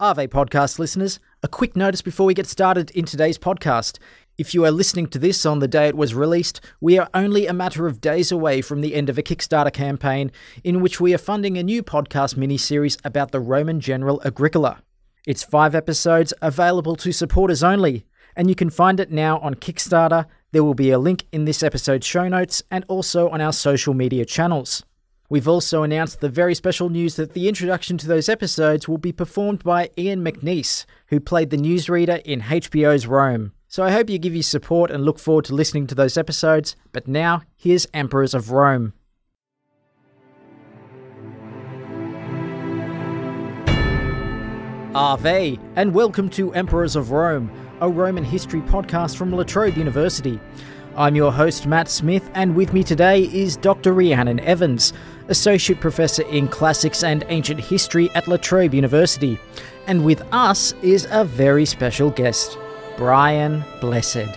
Ave podcast listeners, a quick notice before we get started in today's podcast. If you are listening to this on the day it was released, we are only a matter of days away from the end of a Kickstarter campaign in which we are funding a new podcast mini-series about the Roman general Agricola. It's five episodes available to supporters only, and you can find it now on Kickstarter. There will be a link in this episode's show notes and also on our social media channels. We've also announced the very special news that the introduction to those episodes will be performed by Ian McNeice, who played the newsreader in HBO's Rome. So I hope you give your support and look forward to listening to those episodes. But now, here's Emperors of Rome. Ave, and welcome to Emperors of Rome, a Roman history podcast from La Trobe University. I'm your host, Matt Smith, and with me today is Dr. Rhiannon Evans, Associate Professor in Classics and Ancient History at La Trobe University. And with us is a very special guest, Brian Blessed.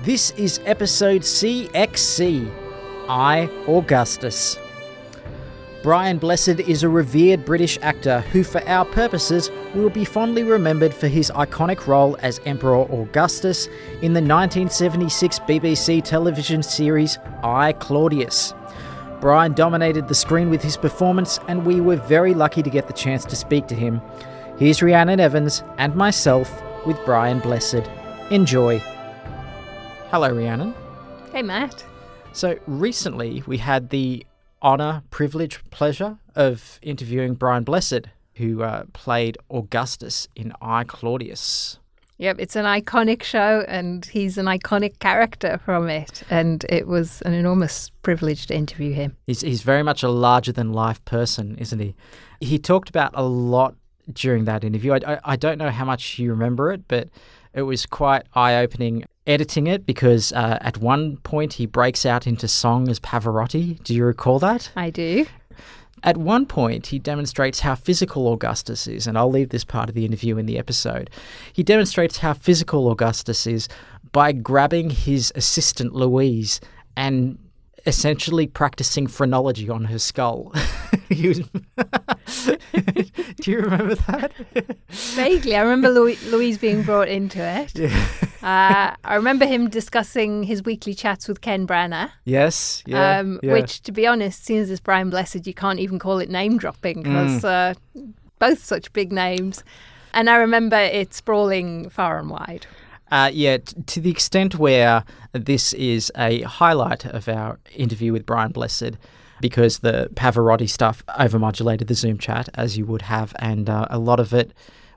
This is episode CXC I, Augustus. Brian Blessed is a revered British actor who, for our purposes, will be fondly remembered for his iconic role as Emperor Augustus in the 1976 BBC television series I, Claudius. Brian dominated the screen with his performance, and we were very lucky to get the chance to speak to him. Here's Rhiannon Evans and myself with Brian Blessed. Enjoy. Hello, Rhiannon. Hey, Matt. So, recently we had the honour, privilege, pleasure of interviewing Brian Blessed, who uh, played Augustus in I, Claudius. Yep, it's an iconic show, and he's an iconic character from it. And it was an enormous privilege to interview him. He's, he's very much a larger than life person, isn't he? He talked about a lot during that interview. I, I, I don't know how much you remember it, but it was quite eye opening editing it because uh, at one point he breaks out into song as Pavarotti. Do you recall that? I do. At one point, he demonstrates how physical Augustus is, and I'll leave this part of the interview in the episode. He demonstrates how physical Augustus is by grabbing his assistant Louise and essentially practicing phrenology on her skull. was, do you remember that? Vaguely. I remember Louis, Louise being brought into it. Yeah. Uh, I remember him discussing his weekly chats with Ken Branagh. Yes. Yeah, um, yeah. Which, to be honest, seeing as it's Brian Blessed, you can't even call it name dropping because mm. uh, both such big names. And I remember it sprawling far and wide. Uh, yeah, t- to the extent where this is a highlight of our interview with Brian Blessed, because the Pavarotti stuff overmodulated the Zoom chat as you would have, and uh, a lot of it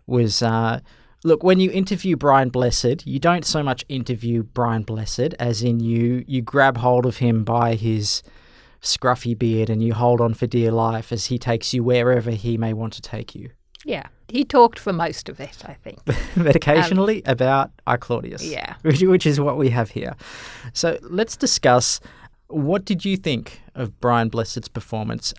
was. Uh, look, when you interview Brian Blessed, you don't so much interview Brian Blessed as in you you grab hold of him by his scruffy beard and you hold on for dear life as he takes you wherever he may want to take you. Yeah, he talked for most of it, I think. but occasionally um, about I Claudius. Yeah. Which, which is what we have here. So let's discuss what did you think of Brian Blessed's performance?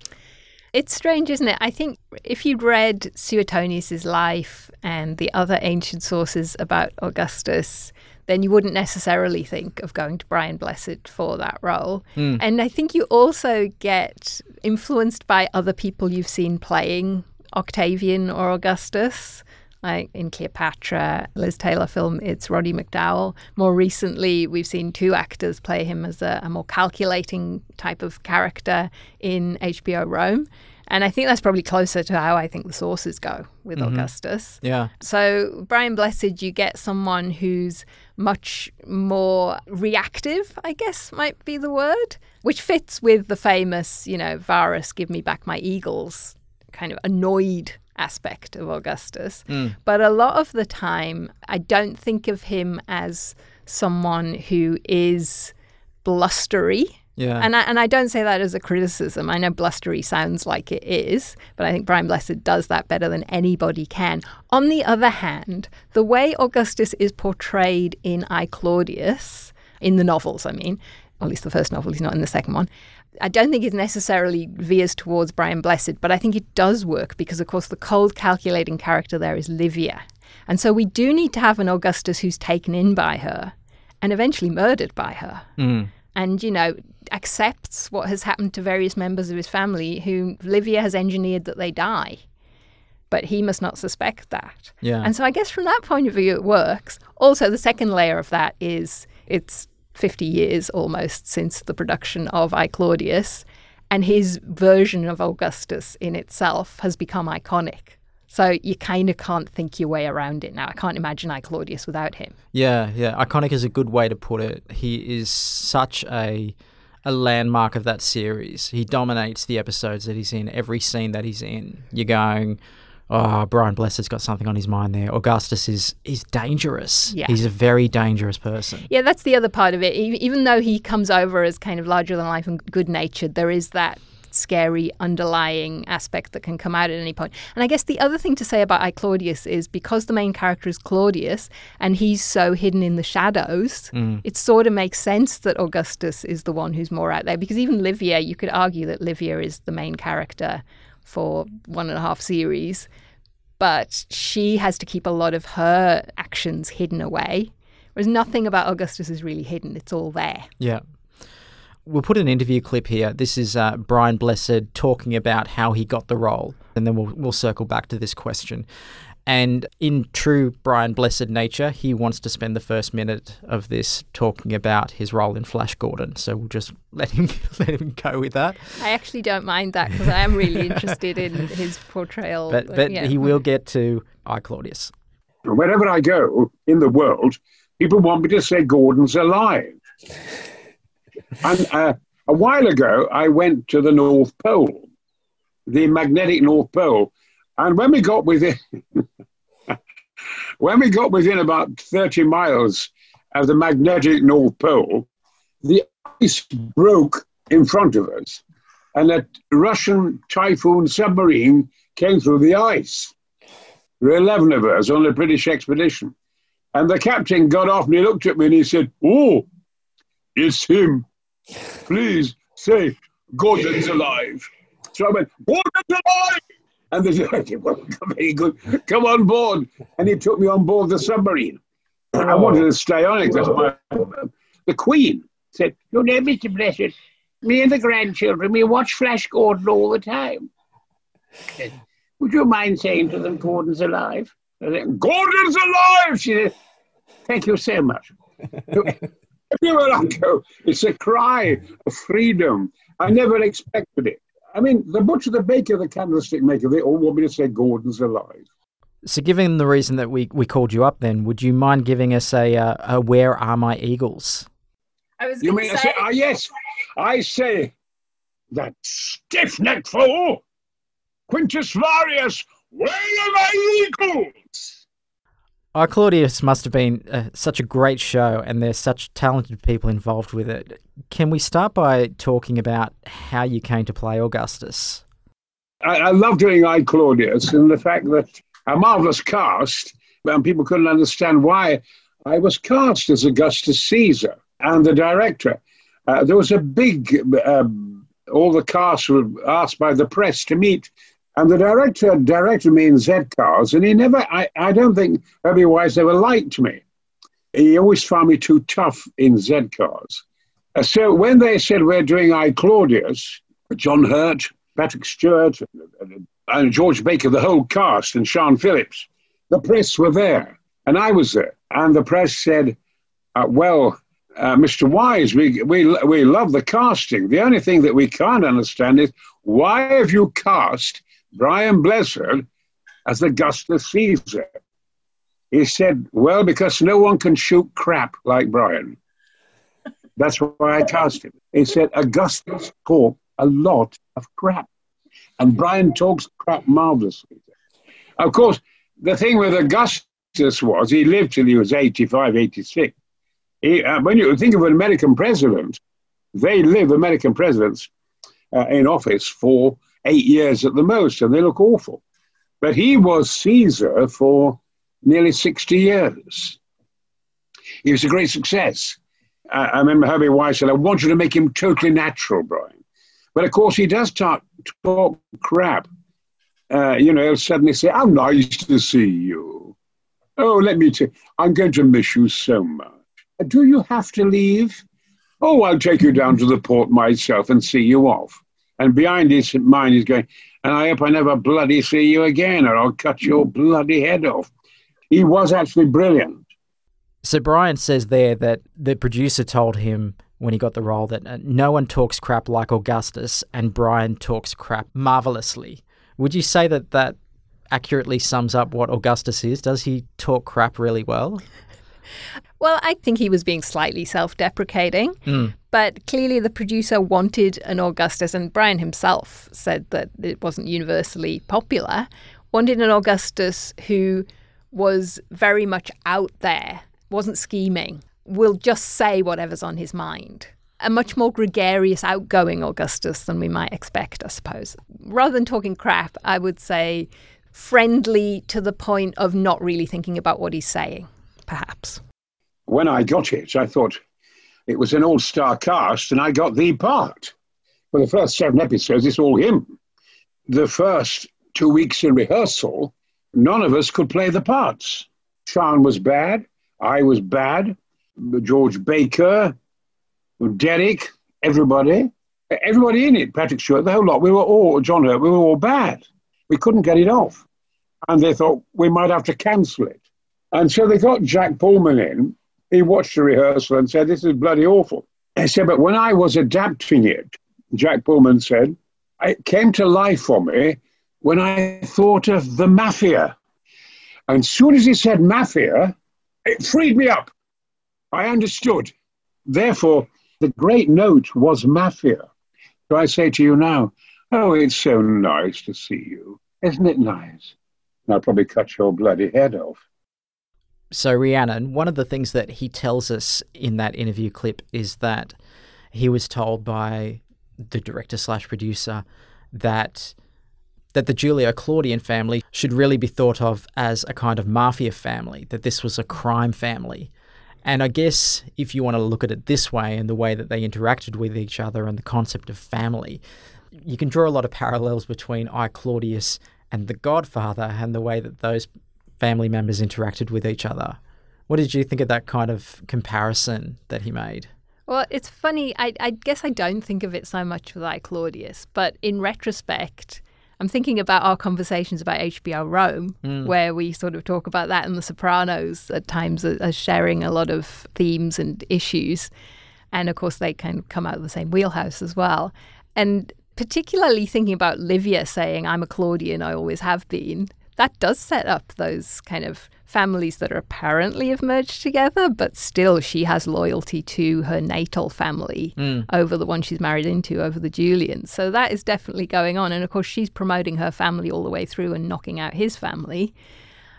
It's strange, isn't it? I think if you'd read Suetonius' life and the other ancient sources about Augustus, then you wouldn't necessarily think of going to Brian Blessed for that role. Mm. And I think you also get influenced by other people you've seen playing Octavian or Augustus. Like in Cleopatra, Liz Taylor film, it's Roddy McDowall. More recently, we've seen two actors play him as a, a more calculating type of character in HBO Rome. And I think that's probably closer to how I think the sources go with mm-hmm. Augustus. Yeah. So, Brian Blessed, you get someone who's much more reactive, I guess might be the word, which fits with the famous, you know, Varus, give me back my eagles kind of annoyed aspect of Augustus. Mm. But a lot of the time, I don't think of him as someone who is blustery. Yeah. And I, and I don't say that as a criticism. I know blustery sounds like it is, but I think Brian Blessed does that better than anybody can. On the other hand, the way Augustus is portrayed in I Claudius, in the novels, I mean, at least the first novel, he's not in the second one, I don't think it necessarily veers towards Brian Blessed, but I think it does work because, of course, the cold, calculating character there is Livia. And so we do need to have an Augustus who's taken in by her and eventually murdered by her. Mm. And, you know, accepts what has happened to various members of his family who Livia has engineered that they die. but he must not suspect that. Yeah. And so I guess from that point of view, it works. Also, the second layer of that is it's 50 years almost since the production of I Claudius, and his version of Augustus in itself has become iconic. So you kind of can't think your way around it now. I can't imagine I Claudius without him. Yeah, yeah. Iconic is a good way to put it. He is such a a landmark of that series. He dominates the episodes that he's in, every scene that he's in. You're going, oh, Brian Blessed's got something on his mind there. Augustus is is dangerous. Yeah. He's a very dangerous person. Yeah, that's the other part of it. Even though he comes over as kind of larger than life and good natured, there is that scary underlying aspect that can come out at any point. And I guess the other thing to say about I Claudius is because the main character is Claudius and he's so hidden in the shadows, mm. it sort of makes sense that Augustus is the one who's more out there. Because even Livia, you could argue that Livia is the main character for one and a half series, but she has to keep a lot of her actions hidden away. Whereas nothing about Augustus is really hidden, it's all there. Yeah. We'll put an interview clip here. This is uh, Brian Blessed talking about how he got the role, and then we'll, we'll circle back to this question. And in true Brian Blessed nature, he wants to spend the first minute of this talking about his role in Flash Gordon. So we'll just let him let him go with that. I actually don't mind that because I am really interested in his portrayal. But but yeah. he will get to I Claudius. Wherever I go in the world, people want me to say Gordon's alive. and uh, a while ago, I went to the North Pole, the magnetic North Pole, and when we got within, when we got within about thirty miles of the magnetic North Pole, the ice broke in front of us, and a Russian Typhoon submarine came through the ice. There were 11 of us on a British expedition. And the captain got off and he looked at me and he said, Oh, it's him. Please say, Gordon's alive. So I went, Gordon's alive! And the director well, very good. Come on board. And he took me on board the submarine. I oh. wanted to stay on it. That's my, the Queen said, You know, Mr. Blessed, me and the grandchildren, we watch Flash Gordon all the time. Said, Would you mind saying to them Gordon's alive? I said, Gordon's alive! She said, Thank you so much. Everywhere I go, it's a cry of freedom. I never expected it. I mean, the butcher, the baker, the candlestick maker, they all want me to say Gordon's alive. So, given the reason that we, we called you up, then would you mind giving us a, uh, a "Where Are My Eagles"? I was You gonna mean I say, ah, yes, I say, that stiff necked fool, Quintus Varus, where are my eagles? I Claudius must have been uh, such a great show, and there's such talented people involved with it. Can we start by talking about how you came to play Augustus? I, I love doing I Claudius and the fact that a marvelous cast, and people couldn't understand why I was cast as Augustus Caesar and the director. Uh, there was a big, um, all the cast were asked by the press to meet, and the director directed me in Z cars, and he never, I, I don't think Herbie Wise ever liked me. He always found me too tough in Z cars. Uh, so when they said we're doing I Claudius, John Hurt, Patrick Stewart, and, George Baker, the whole cast, and Siân Phillips, the press were there, and I was there. And the press said, uh, well, uh, Mr. Wise, we, we, we love the casting. The only thing that we can't understand is why have you cast Brian Blessed as Augustus Caesar? He said, well, because no one can shoot crap like Brian. That's why I cast him. He said, Augustus talked a lot of crap. And Brian talks crap marvelously. Of course, the thing with Augustus was he lived till he was 85, 86. He, uh, when you think of an American president, they live, American presidents, uh, in office for eight years at the most, and they look awful. But he was Caesar for nearly 60 years. He was a great success. Uh, I remember Herbie Wise said, I want you to make him totally natural, Brian. But of course, he does talk, talk crap. Uh, you know, he'll suddenly say, How nice to see you. Oh, let me tell I'm going to miss you so much. Do you have to leave? Oh, I'll take you down to the port myself and see you off. And behind his mind, he's going, and I hope I never bloody see you again, or I'll cut your bloody head off. He was actually brilliant. So Brian says there that the producer told him when he got the role that uh, no one talks crap like Augustus, and Brian talks crap marvelously. Would you say that that accurately sums up what Augustus is? Does he talk crap really well? Well, I think he was being slightly self deprecating, mm. But clearly the producer wanted an Augustus, and Brian himself said that it wasn't universally popular, wanted an Augustus who was very much out there, wasn't scheming, will just say whatever's on his mind. A much more gregarious, outgoing Augustus than we might expect, I suppose. Rather than talking crap, I would say friendly to the point of not really thinking about what he's saying, perhaps. When I got it, I thought it was an all star cast and I got the part. For the first seven episodes, it's all him. The first two weeks in rehearsal, none of us could play the parts. Siân was bad, I was bad, George Baker, Derek, everybody, everybody in it, Patrick Stewart, the whole lot, we were all, John Hurt, we were all bad. We couldn't get it off and they thought we might have to cancel it. And so they got Jack Pullman in. He watched the rehearsal and said, This is bloody awful. He said, But when I was adapting it, Jack Pullman said, it came to life for me when I thought of the mafia. And as soon as he said mafia, it freed me up. I understood. Therefore, the great note was mafia. So I say to you now, oh, it's so nice to see you. Isn't it nice? I'll probably cut your bloody head off. So, Rhiannon, one of the things that he tells us in that interview clip is that he was told by the director slash producer that that the Julio-Claudian family should really be thought of as a kind of mafia family, that this was a crime family. And I guess if you want to look at it this way and the way that they interacted with each other and the concept of family, you can draw a lot of parallels between I Claudius and The Godfather and the way that those family members interacted with each other. What did you think of that kind of comparison that he made? Well, it's funny. I, I guess I don't think of it so much like Claudius, but in retrospect, I'm thinking about our conversations about HBO Rome, mm. where we sort of talk about that and The Sopranos at times are sharing a lot of themes and issues. And of course, they can come out of the same wheelhouse as well. And particularly thinking about Livia saying, I'm a Claudian, I always have been, that does set up those kind of families that are apparently have merged together, but still she has loyalty to her natal family mm. over the one she's married into, over the Julians. So that is definitely going on. And of course, she's promoting her family all the way through and knocking out his family.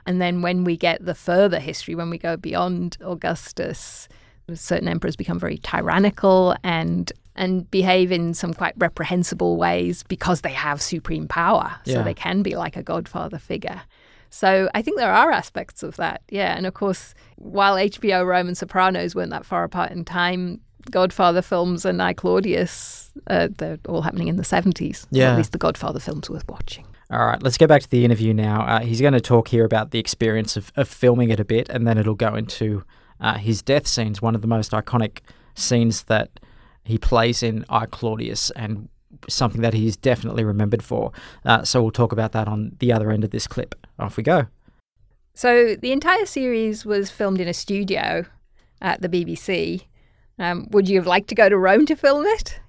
And then when we get the further history, when we go beyond Augustus, certain emperors become very tyrannical and and behave in some quite reprehensible ways because they have supreme power. So yeah. they can be like a godfather figure. So I think there are aspects of that. Yeah. And of course, while HBO Rome and Sopranos weren't that far apart in time, Godfather films and I Claudius, uh, they're all happening in the 70s. Yeah. at least the Godfather films worth watching. All right, let's go back to the interview now. Uh, he's going to talk here about the experience of, of filming it a bit, and then it'll go into uh, his death scenes, one of the most iconic scenes that he plays in I Claudius and something that he's definitely remembered for. Uh, so we'll talk about that on the other end of this clip. Off we go. So the entire series was filmed in a studio at the BBC. Um, would you have liked to go to Rome to film it?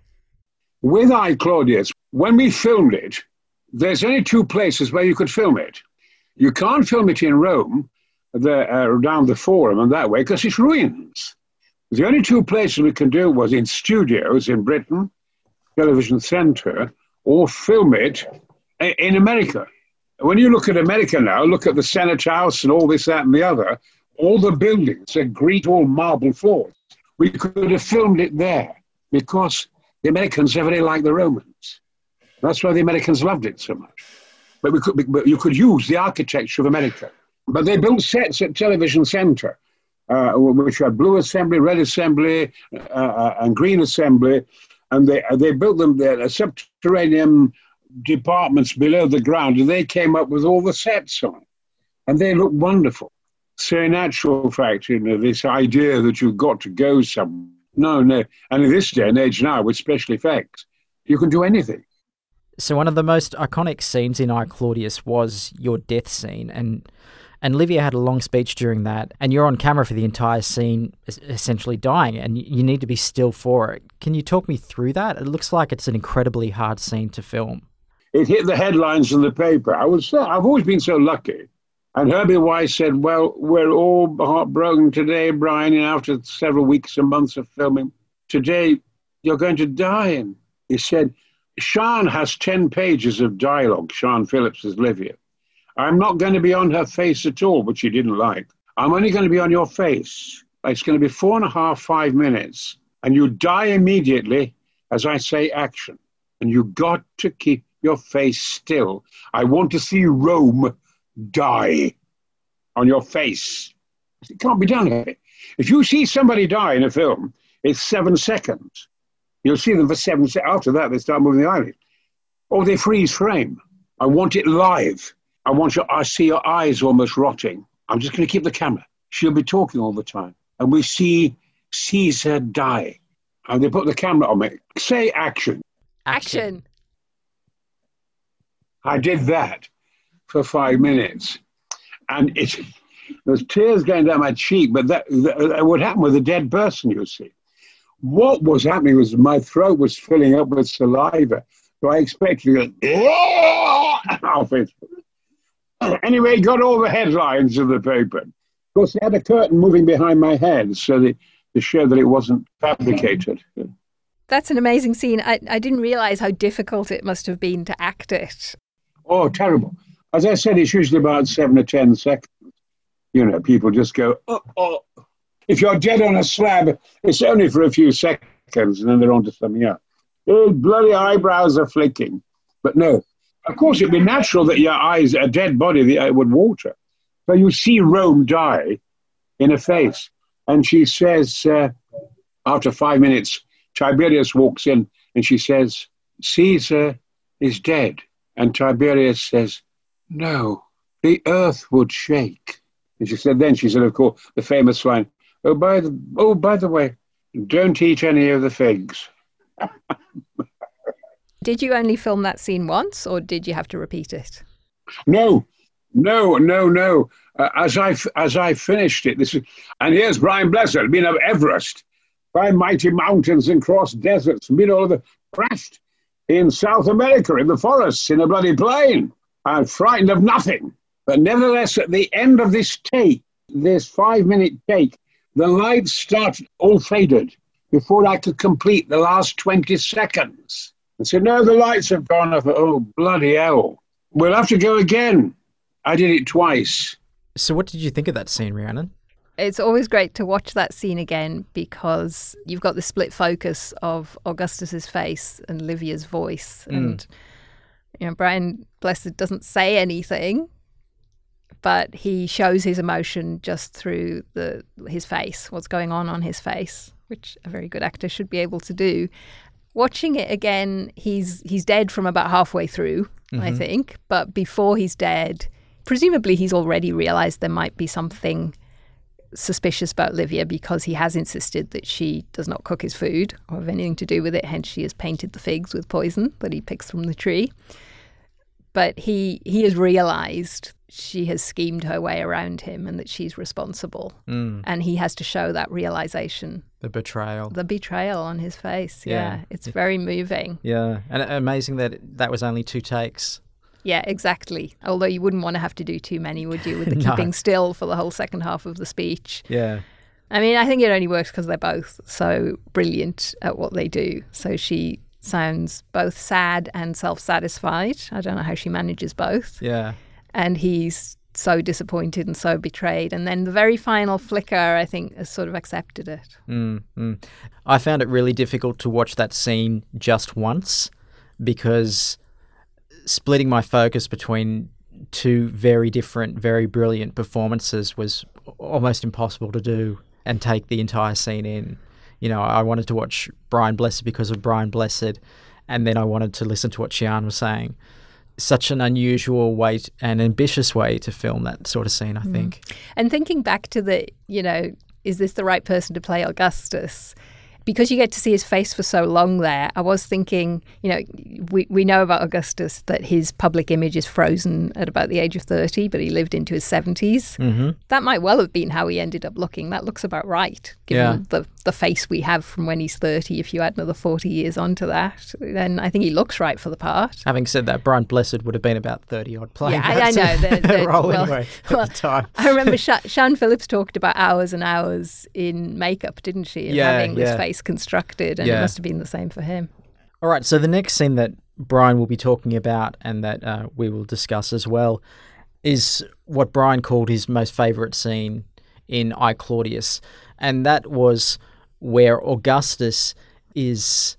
With I Claudius, when we filmed it, there's only two places where you could film it. You can't film it in Rome, the, uh, around the Forum and that way, because it's ruins. The only two places we can do was in studios in Britain, Television Centre, or film it in America. When you look at America now, look at the Senate House and all this, that, and the other, all the buildings are great old marble floors. We could have filmed it there because the Americans really like the Romans. That's why the Americans loved it so much. But, we could, but you could use the architecture of America. But they built sets at Television Centre uh, which had blue assembly, red assembly, uh, uh, and green assembly, and they uh, they built them there, subterranean departments below the ground, and they came up with all the sets on, and they look wonderful. So in actual fact, you know, this idea that you've got to go some no, no, and in this day and age now with special effects, you can do anything. So one of the most iconic scenes in I Claudius was your death scene, and and Livia had a long speech during that, and you're on camera for the entire scene, essentially dying, and you need to be still for it. Can you talk me through that? It looks like it's an incredibly hard scene to film. It hit the headlines in the paper. I was I've always been so lucky. And Herbie Wise said, "Well, we're all heartbroken today, Brian. And after several weeks and months of filming, today you're going to die." And he said, Siân has ten pages of dialogue. Siân Phillips is Livia." I'm not going to be on her face at all, which she didn't like. I'm only going to be on your face. It's going to be four and a half, five minutes, and you die immediately as I say action. And you've got to keep your face still. I want to see Rome die on your face. It can't be done. If you see somebody die in a film, it's seven seconds. You'll see them for seven seconds. After that, they start moving the eyelids. Or they freeze frame. I want it live. I want you, I see your eyes almost rotting. I'm just going to keep the camera. She'll be talking all the time. And we see Caesar die. And they put the camera on me. Say action. Action. I did that for five minutes. And it, there's tears going down my cheek, but that, that would happen with a dead person, you see. What was happening was my throat was filling up with saliva. So I expected to go, anyway, got all the headlines of the paper. Of course, they had a curtain moving behind my head so that to show that it wasn't fabricated. That's an amazing scene. I, I didn't realize how difficult it must have been to act it. Oh, terrible. As I said, it's usually about seven or ten seconds. You know, people just go, oh, oh. If you're dead on a slab, it's only for a few seconds and then they're on to something else. His bloody eyebrows are flicking. But no, of course, it'd be natural that your eyes, a dead body, the eye would water. So you see Rome die in a face. And she says, uh, after five minutes, Tiberius walks in and she says, Caesar is dead. And Tiberius says, No, the earth would shake. And she said, then she said, of course, the famous line, Oh, by the, oh, by the way, don't eat any of the figs. Did you only film that scene once, or did you have to repeat it? No, no, no, no. Uh, as I as I finished it, this is, and here's Brian Blessed, been up Everest, climbed mighty mountains and crossed deserts, been all over, crashed in South America in the forests in a bloody plane, and frightened of nothing. But nevertheless, at the end of this take, this five-minute take, the lights started all faded before I could complete the last twenty seconds. And said, No, the lights have gone off. Oh, bloody hell. We'll have to go again. I did it twice. So, what did you think of that scene, Rhiannon? It's always great to watch that scene again because you've got the split focus of Augustus's face and Livia's voice. Mm. And, you know, Brian Blessed doesn't say anything, but he shows his emotion just through the his face, what's going on on his face, which a very good actor should be able to do watching it again, he's he's dead from about halfway through, mm-hmm. I think. But before he's dead, presumably he's already realized there might be something suspicious about Livia because he has insisted that she does not cook his food or have anything to do with it. Hence, she has painted the figs with poison that he picks from the tree. But he he has realized she has schemed her way around him and that she's responsible. Mm. And he has to show that realization. The betrayal. The betrayal on his face. Yeah. yeah. It's very moving. Yeah. And amazing that that was only two takes. Yeah, exactly. Although you wouldn't want to have to do too many, would you, with the no. keeping still for the whole second half of the speech? Yeah. I mean, I think it only works because they're both so brilliant at what they do. So she sounds both sad and self satisfied. I don't know how she manages both. Yeah and he's so disappointed and so betrayed. And then the very final flicker, I think, has sort of accepted it. Mm, mm. I found it really difficult to watch that scene just once because splitting my focus between two very different, very brilliant performances was almost impossible to do and take the entire scene in. You know, I wanted to watch Brian Blessed because of Brian Blessed, and then I wanted to listen to what Siân was saying such an unusual way and ambitious way to film that sort of scene, I mm. think. And thinking back to the, you know, is this the right person to play Augustus? because you get to see his face for so long there, I was thinking, you know, we, we know about Augustus that his public image is frozen at about the age of 30, but he lived into his 70s. Mm-hmm. That might well have been how he ended up looking. That looks about right, given Yeah. the, the face we have from when he's 30. If you add another 40 years onto that, then I think he looks right for the part. Having said that, Brian Blessed would have been about 30 odd playing Yeah, I- I know, the- the- role well- anyway at well, the time. I remember Sha- Siân Phillips talked about hours and hours in makeup, didn't she? And Yeah, having this face constructed, and Yeah. it must have been the same for him. All right, so the next scene that Brian will be talking about and that uh, we will discuss as well is what Brian called his most favourite scene in I Claudius, and that was where Augustus is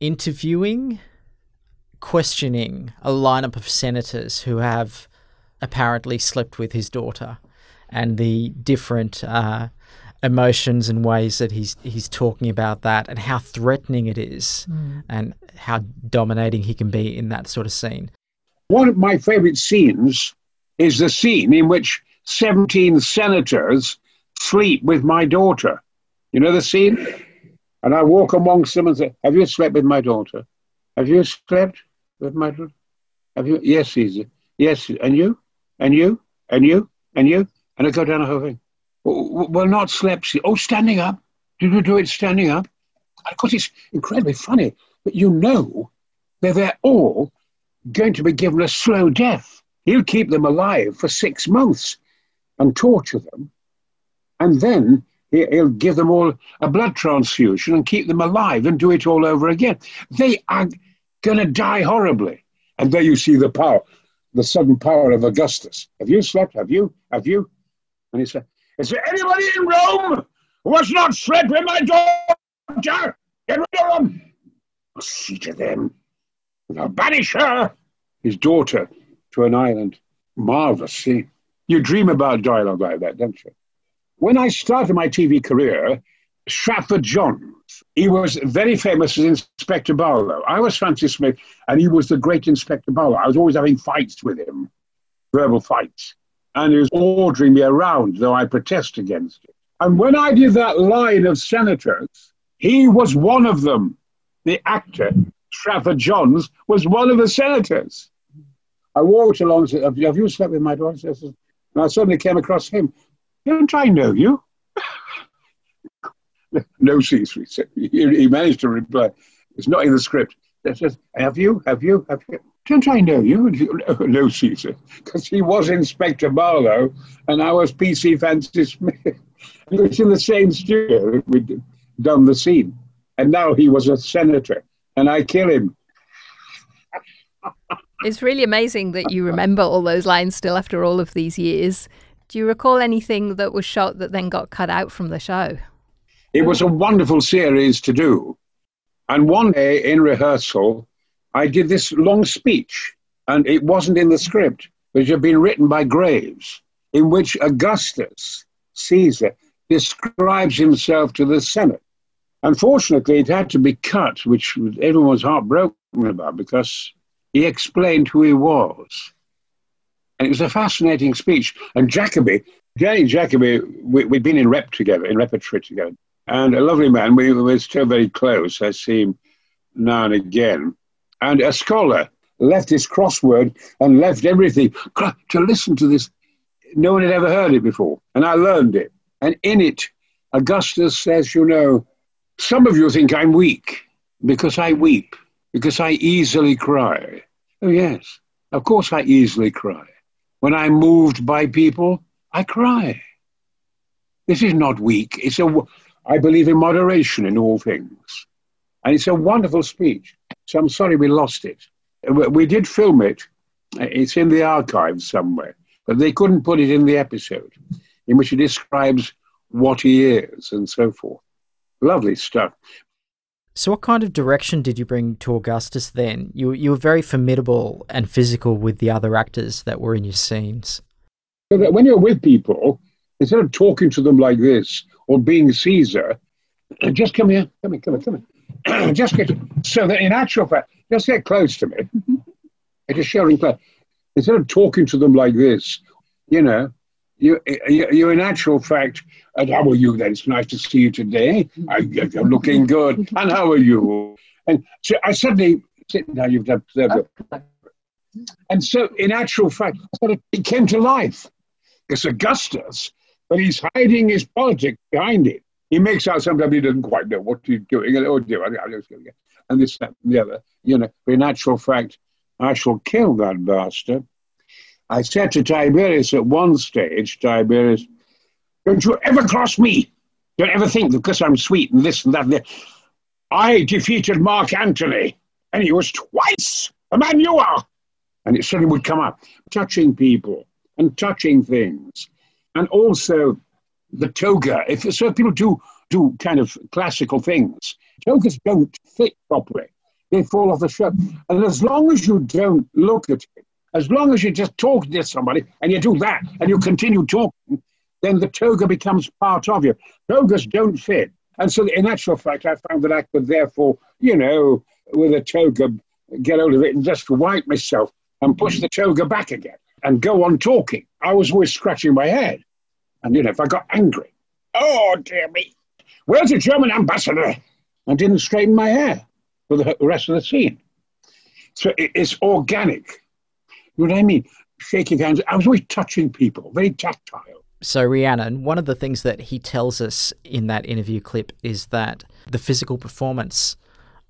interviewing, questioning a lineup of senators who have apparently slept with his daughter, and the different uh, emotions and ways that he's he's talking about that, and how threatening it is, and how dominating he can be in that sort of scene. One of my favorite scenes is the scene in which 17 senators sleep with my daughter. You know the scene? And I walk amongst them and say, Have you slept with my daughter? Have you slept with my daughter? Have you? Yes, Caesar. Yes. And you? And you? And you? And you? And I go down the whole thing. Well, not slept. Oh, standing up. Did you do it standing up? And of course, it's incredibly funny, but you know that they're all going to be given a slow death. He'll keep them alive for six months and torture them. And then he- he'll give them all a blood transfusion and keep them alive and do it all over again. They are going to die horribly. And there you see the power, the sudden power of Augustus. Have you slept? Have you? Have you? And he said, Is there anybody in Rome who has not slept with my daughter? Get rid of them. I'll see to them. And I'll banish her, his daughter, to an island. Marvelous scene. You dream about dialogue like that, don't you? When I started my TV career, Stratford John, he was very famous as Inspector Barlow. I was Francis Smith, and he was the great Inspector Barlow. I was always having fights with him, verbal fights. And he was ordering me around, though I protest against it. And when I did that line of senators, he was one of them. The actor, Stratford Johns, was one of the senators. I walked along and said, have you slept with my daughter? And I suddenly came across him. Don't I know you? no, Caesar, he said. He, he managed to reply. It's not in the script. He says, Have you? Have you? Have you? Don't I know you? No, Caesar. Because he was Inspector Barlow and I was PC Francis Smith. It was in the same studio that we'd done the scene. And now he was a senator. And I kill him. It's really amazing that you remember all those lines still after all of these years. Do you recall anything that was shot that then got cut out from the show? It was a wonderful series to do. And one day in rehearsal, I did this long speech, and it wasn't in the script, which had been written by Graves, in which Augustus, Caesar, describes himself to the Senate. Unfortunately, it had to be cut, which everyone was heartbroken about because he explained who he was. And it was a fascinating speech. And Jacobi, Danny Jacobi, we, we'd been in rep together, in repertory together, and a lovely man. We were still very close. I see him now and again. And a scholar left his crossword and left everything to listen to this. No one had ever heard it before. And I learned it. And in it, Augustus says, you know, some of you think I'm weak because I weep, because I easily cry. Oh, yes, of course I easily cry. When I'm moved by people, I cry. This is not weak. It's a, I believe in moderation in all things. And it's a wonderful speech. So I'm sorry we lost it. Uh, we we did film it. Uh, it's in the archives somewhere, but they couldn't put it in the episode in which he describes what he is and so forth. Lovely stuff. So, what kind of direction did you bring to Augustus then? You you were very formidable and physical with the other actors that were in your scenes. When you're with people, instead of talking to them like this or being Caesar, just come here, come here, come here, come here. just get so that in actual fact, just get close to me. Mm-hmm. and just showing close. Instead of talking to them like this, you know, you, you, you in actual fact, and how are you then? It's nice to see you today. I, you're looking good. And how are you? And so I suddenly, down, you've observed. And so, in actual fact, it came to life. It's Augustus, but he's hiding his politics behind it. He makes out sometimes he doesn't quite know what he's doing. And, oh, dear, and this, that, and the other. You know, in actual fact, I shall kill that bastard. I said to Tiberius at one stage, Tiberius, don't you ever cross me. Don't ever think because I'm sweet and this and that. And. I defeated Mark Antony, and he was twice the man you are. And it suddenly would come up, touching people and touching things. And also the toga. If so, people do do kind of classical things. Togas don't fit properly; they fall off the shirt. And as long as you don't look at it, as long as you just talk to somebody and you do that and you continue talking, then the toga becomes part of you. Togas don't fit. And so, in actual fact, I found that I could therefore, you know, with a toga, get hold of it and just wipe myself and push the toga back again and go on talking. I was always scratching my head. And, you know, if I got angry, oh, dear me, where's the German ambassador? I didn't straighten my hair for the rest of the scene. So it's organic. You know what I mean? Shaking hands. I was always touching people, very tactile. So, Rhiannon, one of the things that he tells us in that interview clip is that the physical performance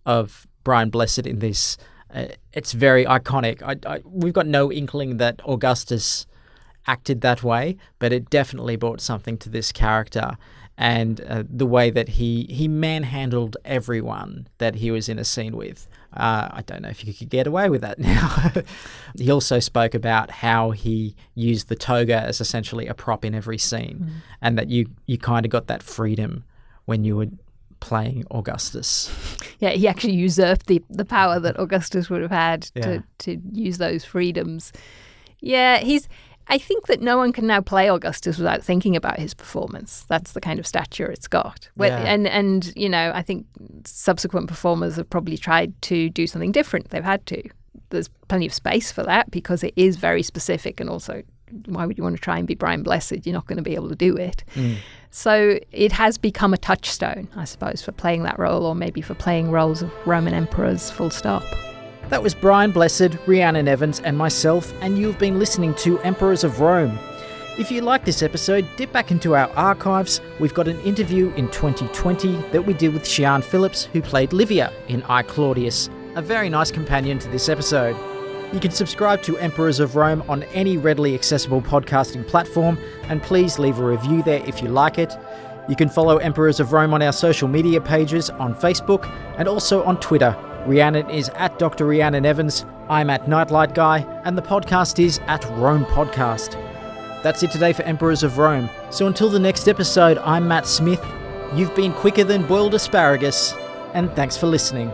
of Brian Blessed in this, uh, it's very iconic. I, I, we've got no inkling that Augustus acted that way, but it definitely brought something to this character and uh, the way that he he manhandled everyone that he was in a scene with. Uh, I don't know if you could get away with that now. he also spoke about how he used the toga as essentially a prop in every scene, mm. and that you you kind of got that freedom when you were playing Augustus. Yeah, he actually usurped the the power that Augustus would have had yeah. to to use those freedoms. Yeah, he's I think that no one can now play Augustus without thinking about his performance. That's the kind of stature it's got. Yeah. And and you know, I think subsequent performers have probably tried to do something different. They've had to. There's plenty of space for that because it is very specific and also why would you want to try and be Brian Blessed? You're not going to be able to do it. Mm. So it has become a touchstone, I suppose, for playing that role or maybe for playing roles of Roman emperors full stop. That was Brian Blessed, Rhiannon Evans, and myself, and you've been listening to Emperors of Rome. If you like this episode, dip back into our archives. We've got an interview in 2020 that we did with Siân Phillips, who played Livia in I Claudius, a very nice companion to this episode. You can subscribe to Emperors of Rome on any readily accessible podcasting platform, and please leave a review there if you like it. You can follow Emperors of Rome on our social media pages on Facebook and also on Twitter Rhiannon is at Dr. Rhiannon Evans. I'm at Nightlight Guy, and the podcast is at Rome Podcast. That's it today for Emperors of Rome. So until the next episode, I'm Matt Smith. You've been quicker than boiled asparagus, and thanks for listening.